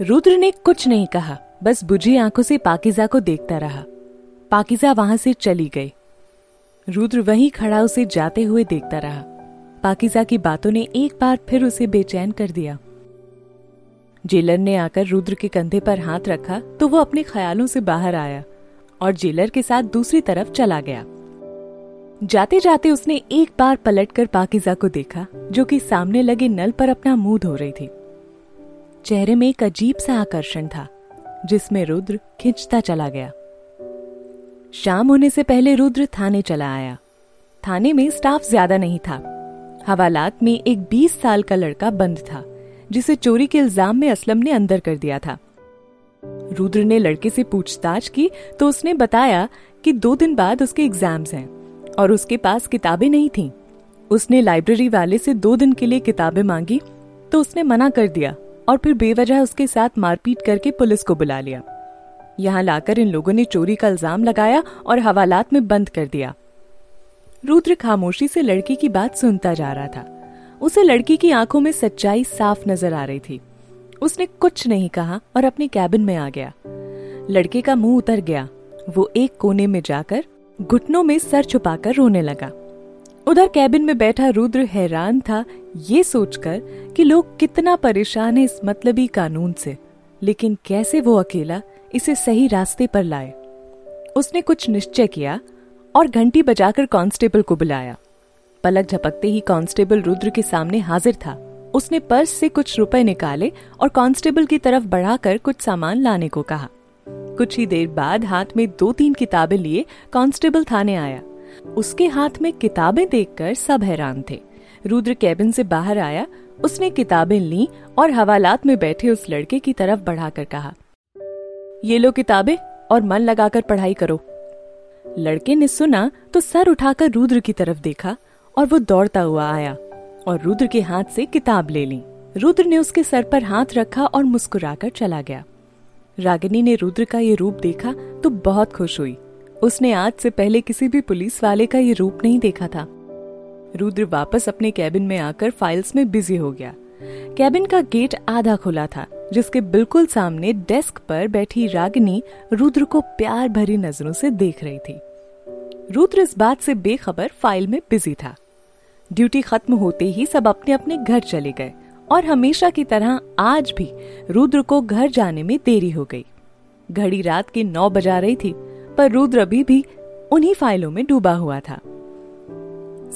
रुद्र ने कुछ नहीं कहा, बस बुझी आँखों से पाकिजा को देखता रहा। पाकिजा वहाँ से चली गई। रुद्र वहीं खड़ा उसे जाते हुए देखता रहा। पाकिजा की बातों ने एक बार फिर उसे बेचैन कर दिया। जेलर ने आकर रुद्र के कंधे पर हाथ रखा तो वो अपने ख्यालों से बाहर आया और जेलर के साथ दूसरी तरफ़ चला गया। जाते जाते उसने एक बार पलटकर पाकिजा को देखा, जो कि सामने लगे नल पर अपना मुँह धो रही थी। चेहरे में एक अजीब सा आकर्षण था, जिसमें रुद्र खिंचता चला गया। शाम होने से पहले रुद्र थाने चला आया। थाने में स्टाफ ज़्यादा नहीं था। हवालात में एक 20 साल का लड़का बंद था, जिसे चोरी के इल्ज़ाम में असलम ने अंदर कर दिया था। रुद्र ने लड़के से पूछताछ की तो उसने बताया कि दो दिन बाद उसके एग्ज़ाम्स हैं, और उसके पास किताबें नहीं थीं। उसने लाइब्रेरी वाले से दो दिन के लिए किताबें मांगी तो उसने मना कर दिया। और फिर बेवजह उसके साथ मारपीट करके पुलिस को बुला लिया। यहाँ लाकर इन लोगों ने चोरी का इल्ज़ाम लगाया और हवालात में बंद कर दिया। रुद्र खामोशी से लड़की की बात सुनता जा रहा था। उसे लड़की की आँखों में सच्चाई साफ़ नज़र आ रही थी। उसने कुछ नहीं कहा और अपने कैबिन में आ गया। लड़के का मुँह उतर गया। वो एक कोने में जाकर घुटनों में सर छुपाकर रोने लगा। उधर कैबिन में बैठा रुद्र हैरान था, ये सोचकर कि लोग कितना परेशान है इस मतलबी कानून से। लेकिन कैसे वो अकेला इसे सही रास्ते पर लाए? उसने कुछ निश्चय किया और घंटी बजाकर कांस्टेबल को बुलाया। पलक झपकते ही कांस्टेबल रुद्र के सामने हाजिर था। उसने पर्स से कुछ रुपए निकाले और कांस्टेबल की तरफ़ बढ़ाकर कुछ सामान लाने को कहा। कुछ ही देर बाद हाथ में दो तीन किताबें लिए कांस्टेबल थाने आया। उसके हाथ में किताबें देखकर सब हैरान थे। रुद्र कैबिन से बाहर आया, उसने किताबें ली और हवालात में बैठे उस लड़के की तरफ़ बढ़ाकर कहा, ये लो किताबें और मन लगाकर पढ़ाई करो। लड़के ने सुना तो सर उठाकर रुद्र की तरफ़ देखा और वो दौड़ता हुआ आया और रुद्र के हाथ से किताब ले ली। रुद्र ने उसके सर पर हाथ रखा और मुस्कुराकर चला गया। रागिनी ने रुद्र का ये रूप देखा तो बहुत खुश हुई। उसने आज से पहले किसी भी पुलिस वाले का ये रूप नहीं देखा था। रुद्र वापस अपने कैबिन में आकर फाइल्स में बिज़ी हो गया। कैबिन का गेट आधा खुला था, जिसके बिल्कुल सामने डेस्क पर बैठी रागिनी रुद्र को प्यार भरी नज़रों से देख रही थी। रुद्र इस बात से बेखबर फ़ाइल में बिज़ी था। ड्यूटी खत्म होते ही सब अपने अपने घर चले गए और हमेशा की तरह आज भी रुद्र को घर जाने में देरी हो गई। घड़ी रात के नौ बजा रही थी पर रुद्र अभी भी उन्हीं फाइलों में डूबा हुआ था।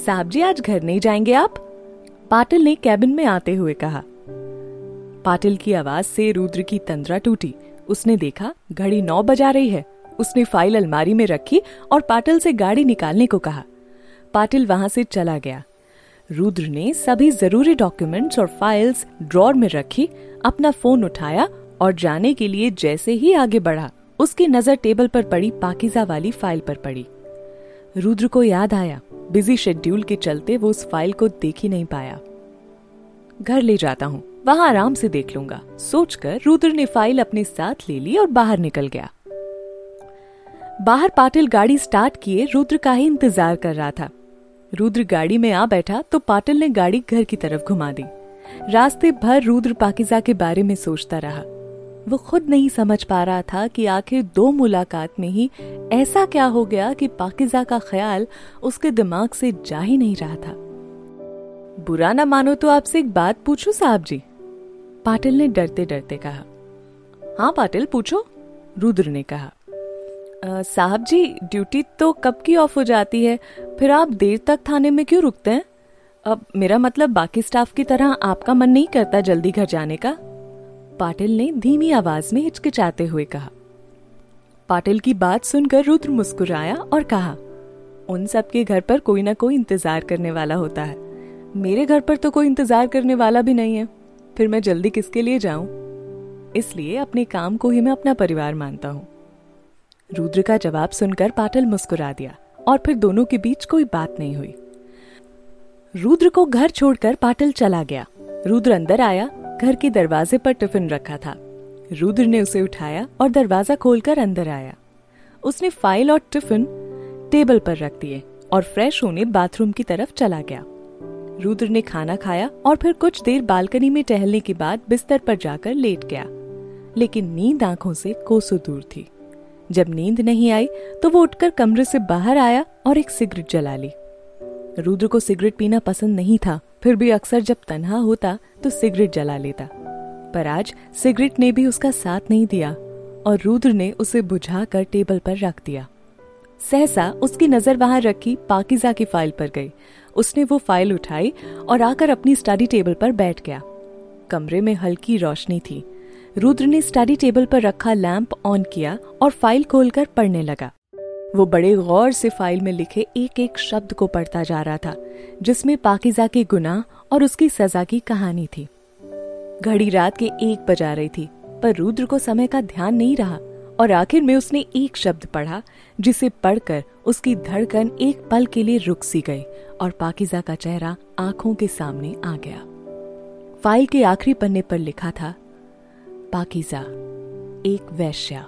साहब जी, आज घर नहीं जाएँगे आप? पाटिल ने कैबिन में आते हुए कहा। पाटिल की आवाज़ से रुद्र की तंद्रा टूटी। उसने देखा, घड़ी नौ बजा रही है। उसने फ़ाइल अलमारी में रखी और पाटिल से गाड़ी निकालने को कहा। पाटिल वहाँ से चला गया। रुद्र ने सभी ज़रूरी डॉक्यूमेंट्स और फाइल्स ड्रॉर में रखी, अपना फ़ोन उठाया और जाने के लिए जैसे ही आगे बढ़ा। उसकी नज़र टेबल पर पड़ी, पाकिजा वाली फ़ाइल पर पड़ी। रुद्र को याद आया, बिज़ी शेड्यूल के चलते वो उस फ़ाइल को देख ही नहीं पाया। घर ले जाता हूँ, वहाँ आराम से देख लूँगा, सोचकर रुद्र ने फ़ाइल अपने साथ ले ली और बाहर निकल गया। बाहर पाटिल गाड़ी स्टार्ट किए रुद्र का ही इंतज़ार कर रहा था। रुद्र गाड़ी में आ बैठा तो पाटिल ने गाड़ी घर की तरफ़ घुमा दी। रास्ते भर रुद्र पाकिजा के बारे में सोचता रहा। वो खुद नहीं समझ पा रहा था कि आखिर दो मुलाकात में ही ऐसा क्या हो गया कि पाकिजा का ख्याल उसके दिमाग से जा ही नहीं रहा था। बुरा ना मानो तो आपसे एक बात पूछूँ साहब जी? पाटिल ने डरते डरते कहा। हाँ पाटिल, पूछो, रुद्र ने कहा। साहब जी, ड्यूटी तो कब की ऑफ़ हो जाती है? फिर आप देर तक थाने में क्यों रुकते हैं? अब मेरा मतलब बाकी स्टाफ की तरह आपका मन नहीं करता जल्दी घर जाने का। पाटिल ने धीमी आवाज़ में हिचकिचाते हुए कहा। पाटिल की बात सुनकर रुद्र मुस्कुराया और कहा, उन सब के घर पर कोई ना कोई इंतज़ार करने वाला होता है। मेरे घर पर तो कोई इंतज़ार करने वाला भी नहीं है। फिर मैं जल्दी किसके लिए जाऊँ? इसलिए अपने काम को ही मैं अपना परिवार मानता हूँ। रुद्र का जवाब सुनकर पाटिल मुस्कुरा दिया और फिर दोनों के बीच कोई बात नहीं हुई। रुद्र को घर छोड़कर पाटिल चला गया। रुद्र अंदर आया घर के दरवाजे पर टिफ़िन रखा था। रुद्र ने उसे उठाया और दरवाज़ा खोलकर अंदर आया। उसने फ़ाइल और टिफ़िन टेबल पर रख दिए और फ्रेश होने बाथरूम की तरफ़ चला गया। रुद्र ने खाना खाया और फिर कुछ देर बालकनी में टहलने के बाद बिस्तर पर जाकर लेट गया। लेकिन नींद आँखों से कोसों दूर थी। जब नींद नहीं आई तो वो उठकर कमरे से बाहर आया और एक सिगरेट जला ली। रुद्र को सिगरेट पीना पसंद नहीं था फिर भी अक्सर जब तन्हा होता तो सिगरेट जला लेता। पर आज सिगरेट ने भी उसका साथ नहीं दिया, और रुद्र ने उसे बुझाकर टेबल पर रख दिया। सहसा उसकी नज़र वहाँ रखी, पाकिजा की फ़ाइल पर गई। उसने वो फ़ाइल उठाई और आकर अपनी स्टडी टेबल पर बैठ गया। कमरे में हल्की रोशनी थी। रुद्र ने स्टडी टेबल पर रखा लैंप ऑन किया और फ़ाइल खोलकर पढ़ने लगा। वो बड़े गौर से फ़ाइल में लिखे एक एक शब्द को पढ़ता जा रहा था, जिसमें पाकिजा के गुनाह और उसकी सजा की कहानी थी। घड़ी रात के एक बजा रही थी, पर रुद्र को समय का ध्यान नहीं रहा और आखिर में उसने एक शब्द पढ़ा, जिसे पढ़कर उसकी धड़कन एक पल के लिए रुक सी गई और पाकिजा का चेहरा आँखों के सामने आ गया। फ़ाइल के आखिरी पन्ने पर लिखा था, पाकिजा, एक वैश्या।